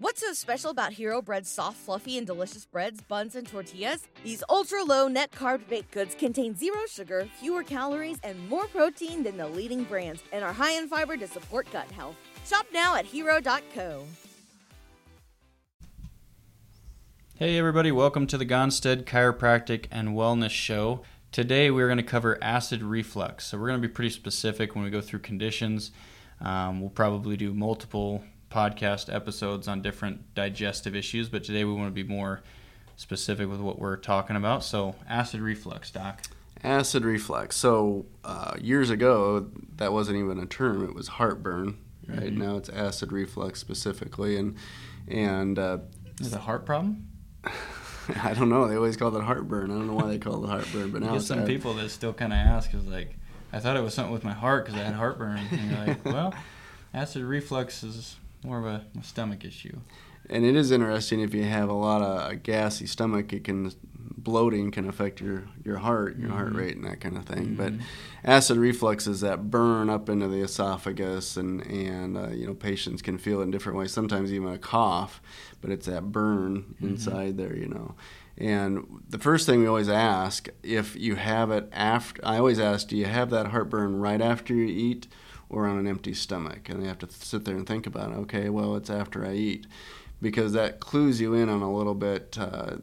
What's so special about Hero Bread's soft, fluffy, and delicious breads, buns, and tortillas? These ultra low net carb baked goods contain zero sugar, fewer calories, and more protein than the leading brands, and are high in fiber to support gut health. Shop now at hero.co. Hey, everybody, welcome to the Gonstead Chiropractic and Wellness Show. Today, we're going to cover acid reflux. So, we're going to be pretty specific when we go through conditions. Um, we'll probably do multiple podcast episodes on different digestive issues, but today we want to be more specific with what we're talking about. So, acid reflux, Doc. Acid reflux. So, uh, years ago, that wasn't even a term, it was heartburn. Right mm-hmm. now, it's acid reflux specifically, and and uh, is it a heart problem? I don't know. They always call it heartburn. I don't know why they call it heartburn, but now some people that still kind of ask is like, I thought it was something with my heart because I had heartburn. And you're like, well, acid reflux is more of a, stomach issue. And it is interesting if you have a lot of a gassy stomach, it can bloating can affect your your heart, your mm-hmm. heart rate, and that kind of thing. Mm-hmm. But acid reflux is that burn up into the esophagus, and and uh, you know patients can feel it in different ways. Sometimes even a cough, but it's that burn mm-hmm. inside there, you know. And the first thing we always ask if you have it after, I always ask, do you have that heartburn right after you eat? Or on an empty stomach. And they have to sit there and think about, it. okay, well, it's after I eat. Because that clues you in on a little bit. Uh,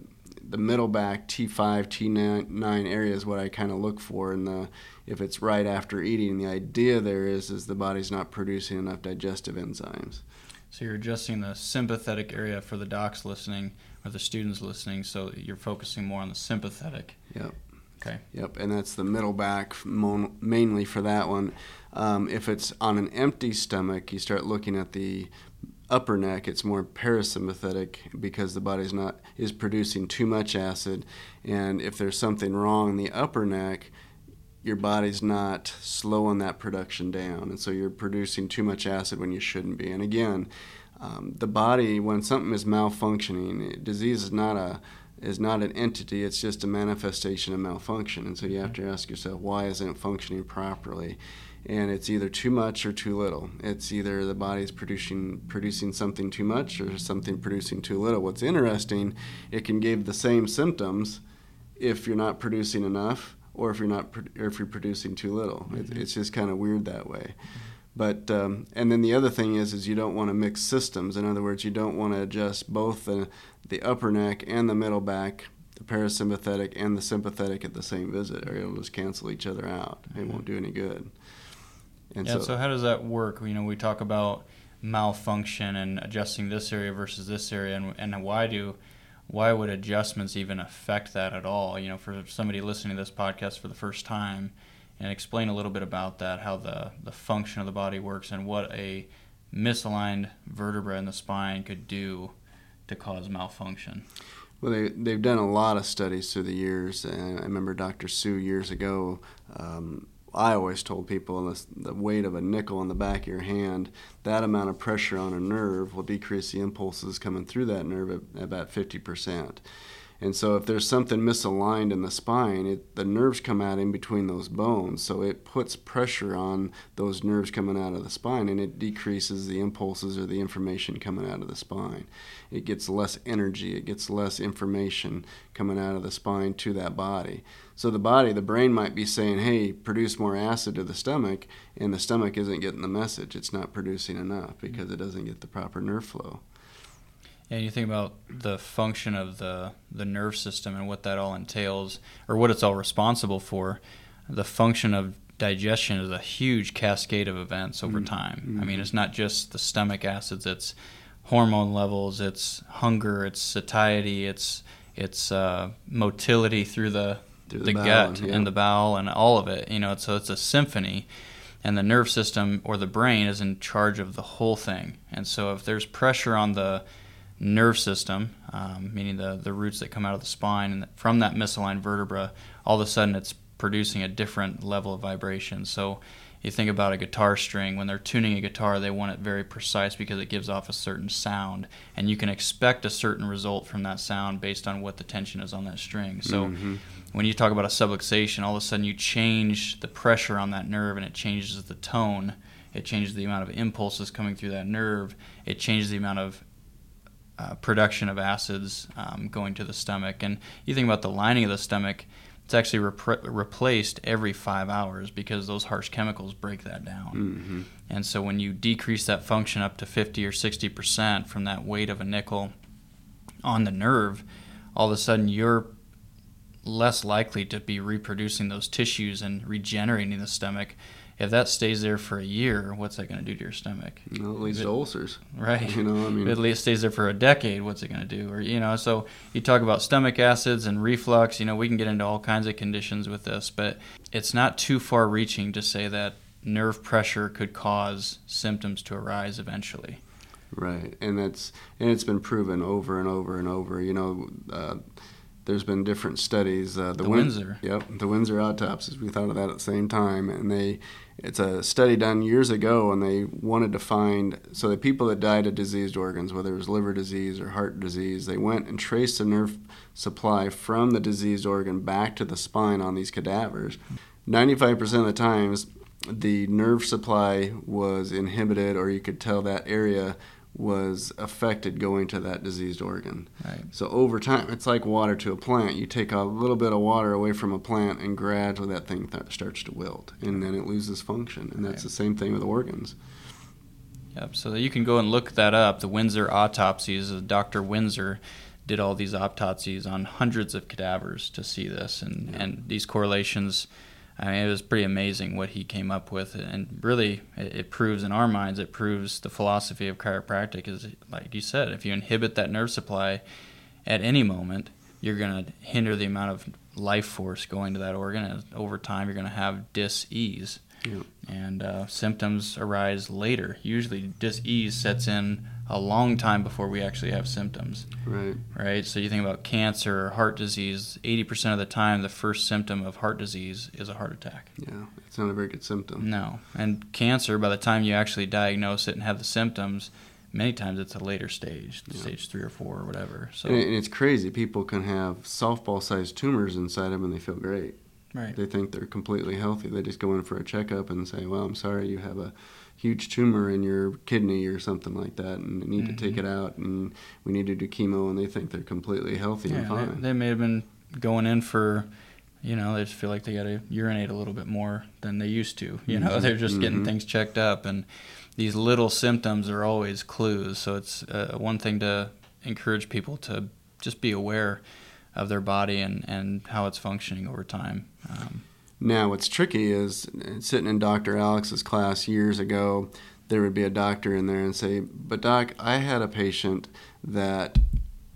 the middle back T5, T9 area is what I kind of look for. And the if it's right after eating, the idea there is is the body's not producing enough digestive enzymes. So you're adjusting the sympathetic area for the docs listening or the students listening. So you're focusing more on the sympathetic. Yep. Okay. Yep, and that's the middle back mainly for that one. Um, if it's on an empty stomach, you start looking at the upper neck. It's more parasympathetic because the body's not is producing too much acid, and if there's something wrong in the upper neck, your body's not slowing that production down, and so you're producing too much acid when you shouldn't be. And again, um, the body when something is malfunctioning, disease is not a is not an entity, it's just a manifestation of malfunction. And so you have to ask yourself, why isn't it functioning properly? And it's either too much or too little. It's either the body's producing producing something too much or something producing too little. What's interesting, it can give the same symptoms if you're not producing enough or if you're not or if you're producing too little. Mm-hmm. It, it's just kind of weird that way. But um, and then the other thing is is you don't want to mix systems. In other words, you don't want to adjust both the the upper neck and the middle back, the parasympathetic and the sympathetic at the same visit, or it'll just cancel each other out. It won't do any good. And yeah. So, so how does that work? You know, we talk about malfunction and adjusting this area versus this area, and and why do why would adjustments even affect that at all? You know, for somebody listening to this podcast for the first time and explain a little bit about that, how the, the function of the body works, and what a misaligned vertebra in the spine could do to cause malfunction. Well, they, they've done a lot of studies through the years, and I remember Dr. Sue years ago. Um, I always told people the, the weight of a nickel in the back of your hand, that amount of pressure on a nerve will decrease the impulses coming through that nerve at, at about 50%. And so if there's something misaligned in the spine, it, the nerves come out in between those bones. So it puts pressure on those nerves coming out of the spine and it decreases the impulses or the information coming out of the spine. It gets less energy, it gets less information coming out of the spine to that body. So the body, the brain might be saying, hey, produce more acid to the stomach, and the stomach isn't getting the message. It's not producing enough because it doesn't get the proper nerve flow. And you think about the function of the the nerve system and what that all entails, or what it's all responsible for. The function of digestion is a huge cascade of events over mm-hmm. time. Mm-hmm. I mean, it's not just the stomach acids; it's hormone levels, it's hunger, it's satiety, it's it's uh, motility through the through the, the gut yeah. and the bowel and all of it. You know, so it's a symphony. and the nerve system or the brain is in charge of the whole thing. And so if there's pressure on the nerve system, um, meaning the, the roots that come out of the spine and from that misaligned vertebra, all of a sudden it's producing a different level of vibration. So you think about a guitar string. When they're tuning a guitar they want it very precise because it gives off a certain sound. And you can expect a certain result from that sound based on what the tension is on that string. So mm-hmm. when you talk about a subluxation all of a sudden you change the pressure on that nerve and it changes the tone. It changes the amount of impulses coming through that nerve. It changes the amount of uh, production of acids um, going to the stomach and you think about the lining of the stomach it's actually rep- replaced every five hours because those harsh chemicals break that down. Mm-hmm. And so when you decrease that function up to 50 or 60 percent from that weight of a nickel on the nerve, all of a sudden you're less likely to be reproducing those tissues and regenerating the stomach if that stays there for a year, what's that going to do to your stomach? Well, at least it, ulcers, right? You know, I mean, if it stays there for a decade, what's it going to do? Or you know, so you talk about stomach acids and reflux. You know, we can get into all kinds of conditions with this, but it's not too far-reaching to say that nerve pressure could cause symptoms to arise eventually. Right, and that's and it's been proven over and over and over. You know. Uh, there's been different studies. Uh, the, the Win- Windsor. Yep, the Windsor autopsies. We thought of that at the same time, and they it's a study done years ago, and they wanted to find so the people that died of diseased organs, whether it was liver disease or heart disease, they went and traced the nerve supply from the diseased organ back to the spine on these cadavers. 95% of the times, the nerve supply was inhibited, or you could tell that area was affected going to that diseased organ. Right. So over time, it's like water to a plant. You take a little bit of water away from a plant, and gradually that thing th- starts to wilt, and then it loses function. And that's right. the same thing with organs. Yep. So you can go and look that up. The Windsor autopsies. Uh, Dr. Windsor did all these autopsies on hundreds of cadavers to see this, and yeah. and these correlations I mean, it was pretty amazing what he came up with, and really, it, it, proves in our minds, it proves the philosophy of chiropractic is, like you said, if you inhibit that nerve supply at any moment, you're going to hinder the amount of life force going to that organ, and over time, you're going to have dis-ease. Yeah. And uh, symptoms arise later. Usually, dis-ease sets in a long time before we actually have symptoms. Right. Right. So you think about cancer or heart disease. Eighty percent of the time, the first symptom of heart disease is a heart attack. Yeah, it's not a very good symptom. No, and cancer. By the time you actually diagnose it and have the symptoms, many times it's a later stage, yeah. stage three or four or whatever. So and, it's crazy. People can have softball-sized tumors inside them and they feel great. Right. They think they're completely healthy. They just go in for a checkup and say, "Well, I'm sorry, you have a huge tumor in your kidney or something like that, and need mm-hmm. to take mm-hmm. it out, and we need to do chemo, and they think they're completely healthy yeah, and fine. They, they, may have been going in for, you know, they just feel like they got to urinate a little bit more than they used to. You know, mm-hmm. they're just getting mm-hmm. things checked up, and these little symptoms are always clues. So it's uh, one thing to encourage people to just be aware of their body and, and how it's functioning over time. Um, now, what's tricky is sitting in Dr. Alex's class years ago, there would be a doctor in there and say, But, doc, I had a patient that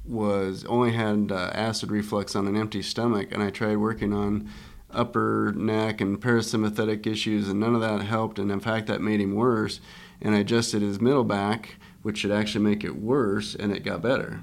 was only had uh, acid reflux on an empty stomach, and I tried working on upper neck and parasympathetic issues, and none of that helped. And in fact, that made him worse. And I adjusted his middle back, which should actually make it worse, and it got better.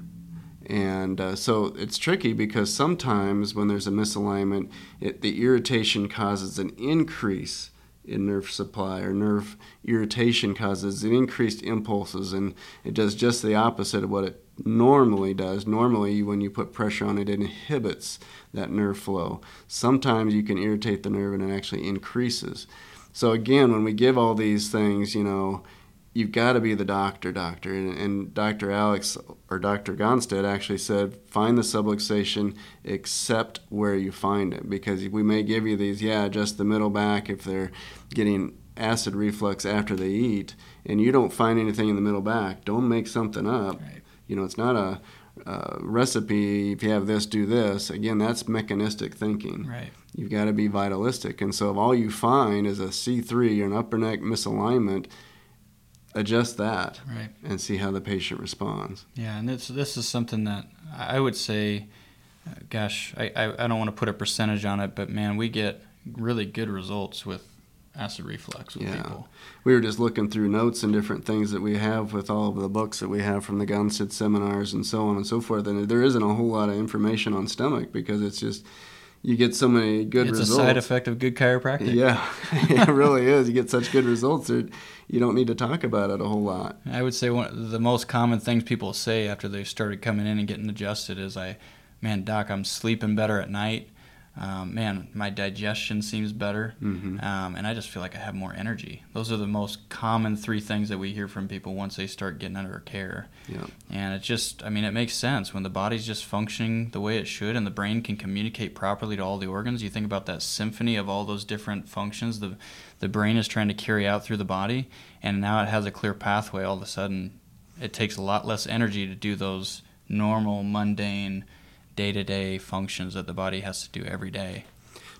And uh, so it's tricky because sometimes when there's a misalignment, it, the irritation causes an increase in nerve supply or nerve irritation causes an increased impulses and it does just the opposite of what it normally does. Normally, when you put pressure on it, it inhibits that nerve flow. Sometimes you can irritate the nerve and it actually increases. So, again, when we give all these things, you know, you've got to be the doctor, doctor. And, and, Dr. Alex or Dr. Gonstead actually said, find the subluxation except where you find it. Because we may give you these, yeah, just the middle back if they're getting acid reflux after they eat, and you don't find anything in the middle back, don't make something up. Right. You know, it's not a, a recipe, if you have this, do this. Again, that's mechanistic thinking. Right. You've got to be vitalistic. And so if all you find is a C3 or an upper neck misalignment, adjust that right. and see how the patient responds. Yeah, and this this is something that I would say, uh, gosh, I, I, I don't want to put a percentage on it, but man, we get really good results with acid reflux with yeah. people. We were just looking through notes and different things that we have with all of the books that we have from the Gonstead seminars and so on and so forth. And there isn't a whole lot of information on stomach because it's just you get so many good it's results. It's a side effect of good chiropractic. Yeah, it really is. You get such good results that you don't need to talk about it a whole lot. I would say one of the most common things people say after they started coming in and getting adjusted is, "I, man, doc, I'm sleeping better at night um, man, my digestion seems better, mm-hmm. um, and I just feel like I have more energy. Those are the most common three things that we hear from people once they start getting under care. Yeah. And it just, I mean, it makes sense when the body's just functioning the way it should, and the brain can communicate properly to all the organs. You think about that symphony of all those different functions the the brain is trying to carry out through the body, and now it has a clear pathway. All of a sudden, it takes a lot less energy to do those normal, mundane day to day functions that the body has to do every day.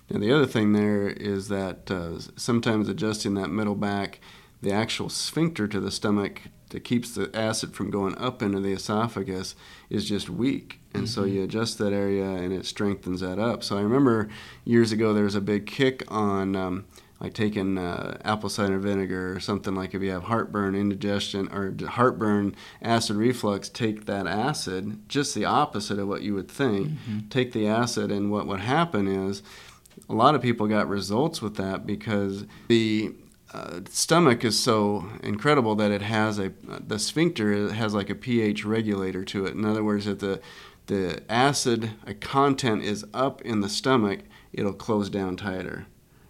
Now, the other thing there is that uh, sometimes adjusting that middle back, the actual sphincter to the stomach that keeps the acid from going up into the esophagus is just weak. And mm-hmm. so you adjust that area and it strengthens that up. So I remember years ago there was a big kick on um, like taking uh, apple cider vinegar or something like if you have heartburn, indigestion, or heartburn, acid reflux, take that acid, just the opposite of what you would think. Mm-hmm. Take the acid, and what would happen is a lot of people got results with that because the uh, stomach is so incredible that it has a the sphincter has like a pH regulator to it. In other words, if the the acid content is up in the stomach, it'll close down tighter.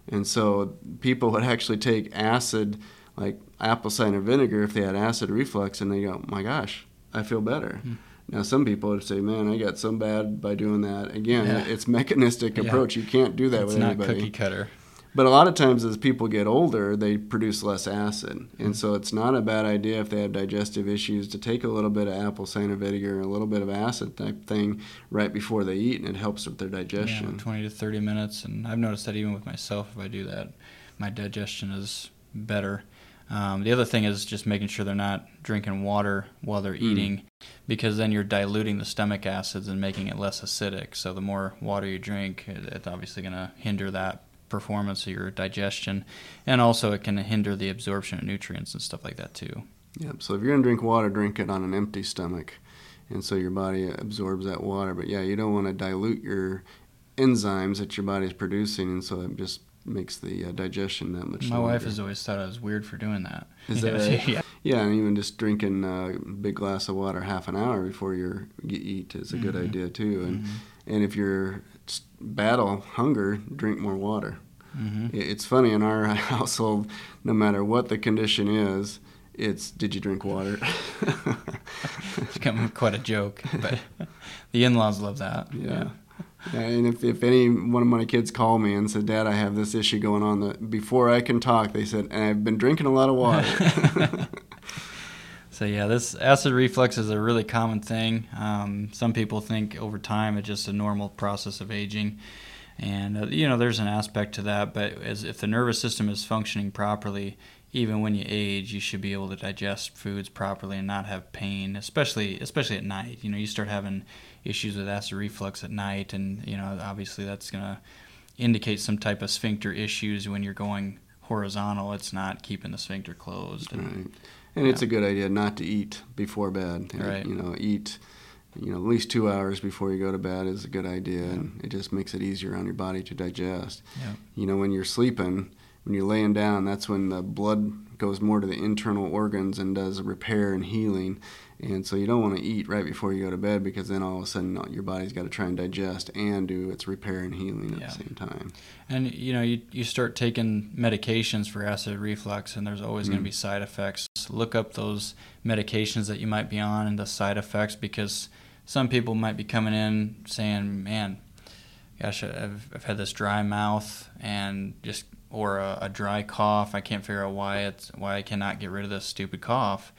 And so people would actually take acid, like apple cider vinegar, if they had acid reflux, and they go, "My gosh, I feel better." Mm. Now, some people would say, "Man, I got so bad by doing that." Again, yeah. it's mechanistic yeah. approach. You can't do that it's with not anybody. cookie cutter. But a lot of times, as people get older, they produce less acid, and so it's not a bad idea if they have digestive issues to take a little bit of apple cider vinegar, a little bit of acid type thing right before they eat, and it helps with their digestion. Yeah, 20 to 30 minutes, and I've noticed that even with myself, if I do that, my digestion is better. Um, the other thing is just making sure they're not drinking water while they're mm. eating, because then you're diluting the stomach acids and making it less acidic. So the more water you drink, it's obviously going to hinder that performance of your digestion, and also it can hinder the absorption of nutrients and stuff like that too. Yep. So if you're gonna drink water, drink it on an empty stomach, and so your body absorbs that water. But yeah, you don't want to dilute your enzymes that your body's producing, and so it just makes the uh, digestion that much. My longer. wife has always thought I was weird for doing that. Is that right? yeah. Yeah, and even just drinking a big glass of water half an hour before you eat is a mm-hmm. good idea too. And mm-hmm. and if you're battle hunger, drink more water. Mm-hmm. It's funny in our household, no matter what the condition is, it's did you drink water? it's become quite a joke, but the in-laws love that. Yeah. yeah. And if, if any one of my kids call me and said, "Dad, I have this issue going on," that before I can talk, they said, "And I've been drinking a lot of water." So yeah, this acid reflux is a really common thing. Um, some people think over time it's just a normal process of aging, and uh, you know there's an aspect to that. But as if the nervous system is functioning properly, even when you age, you should be able to digest foods properly and not have pain, especially especially at night. You know, you start having issues with acid reflux at night, and you know obviously that's gonna indicate some type of sphincter issues when you're going horizontal. It's not keeping the sphincter closed. And, right and yeah. it's a good idea not to eat before bed. Right. You know, eat you know at least two hours before you go to bed is a good idea, yeah. and it just makes it easier on your body to digest. Yeah. You know, when you're sleeping, when you're laying down, that's when the blood goes more to the internal organs and does repair and healing. And so you don't want to eat right before you go to bed because then all of a sudden uh, your body's got to try and digest and do its repair and healing at yeah. the same time. And you know, you, you start taking medications for acid reflux and there's always mm. going to be side effects. Look up those medications that you might be on and the side effects because some people might be coming in saying, "Man, gosh, I've, I've had this dry mouth and just or a, a dry cough. I can't figure out why it's why I cannot get rid of this stupid cough."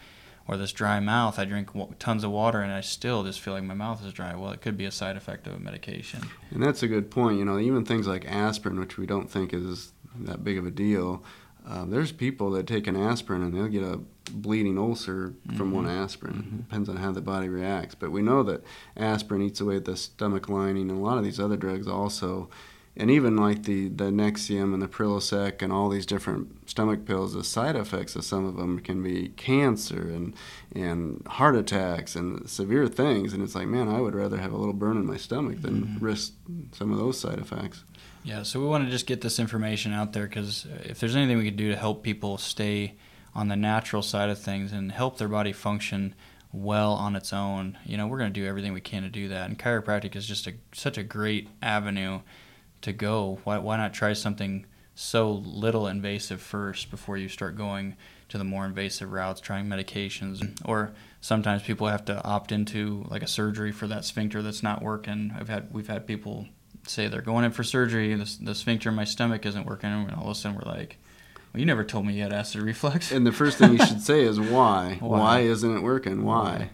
or this dry mouth. I drink tons of water and I still just feel like my mouth is dry. Well, it could be a side effect of a medication. And that's a good point. You know, even things like aspirin, which we don't think is that big of a deal. Uh, there's people that take an aspirin and they'll get a bleeding ulcer from mm-hmm. one aspirin. Mm-hmm. Depends on how the body reacts. But we know that aspirin eats away at the stomach lining, and a lot of these other drugs also and even like the the Nexium and the Prilosec and all these different stomach pills, the side effects of some of them can be cancer and and heart attacks and severe things. And it's like, man, I would rather have a little burn in my stomach than mm-hmm. risk some of those side effects. Yeah, so we want to just get this information out there because if there's anything we could do to help people stay on the natural side of things and help their body function well on its own, you know, we're going to do everything we can to do that. And chiropractic is just a, such a great avenue to go. Why, why not try something so little invasive first before you start going to the more invasive routes, trying medications? Or sometimes people have to opt into like a surgery for that sphincter that's not working. I've had we've had people say they're going in for surgery, the, the sphincter in my stomach isn't working, and all of a sudden we're like, well, you never told me you had acid reflux. And the first thing you should say is why? why? Why isn't it working? Why?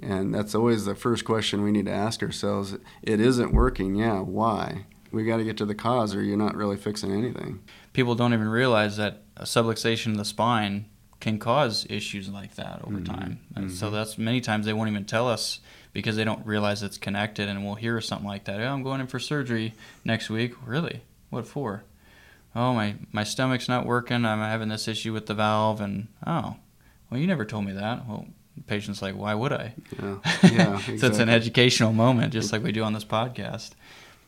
And that's always the first question we need to ask ourselves. It isn't working, yeah, why? We got to get to the cause or you're not really fixing anything. People don't even realize that a subluxation of the spine can cause issues like that over mm-hmm. time. And mm-hmm. so that's many times they won't even tell us because they don't realize it's connected and we'll hear something like that. Oh, I'm going in for surgery next week. Really? What for? Oh, my, my stomach's not working. I'm having this issue with the valve. And oh, well, you never told me that. Well, the patient's like, why would I? Yeah, yeah exactly. so it's an educational moment, just like we do on this podcast.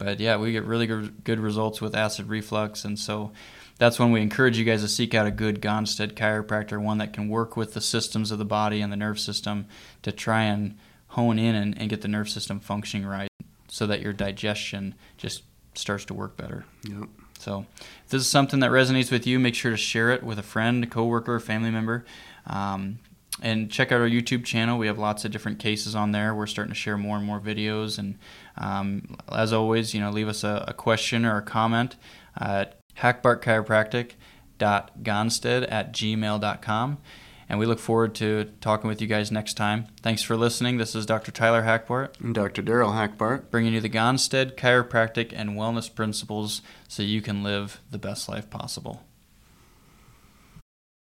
But yeah, we get really good results with acid reflux, and so that's when we encourage you guys to seek out a good Gonstead chiropractor, one that can work with the systems of the body and the nerve system to try and hone in and, and get the nerve system functioning right, so that your digestion just starts to work better. Yep. So, if this is something that resonates with you, make sure to share it with a friend, a coworker, a family member. Um, and check out our YouTube channel. We have lots of different cases on there. We're starting to share more and more videos. And um, as always, you know, leave us a, a question or a comment at hackbartchiropractic.gonstead at gmail.com. And we look forward to talking with you guys next time. Thanks for listening. This is Dr. Tyler Hackbart. And Dr. Daryl Hackbart. Bringing you the Gonstead chiropractic and wellness principles so you can live the best life possible.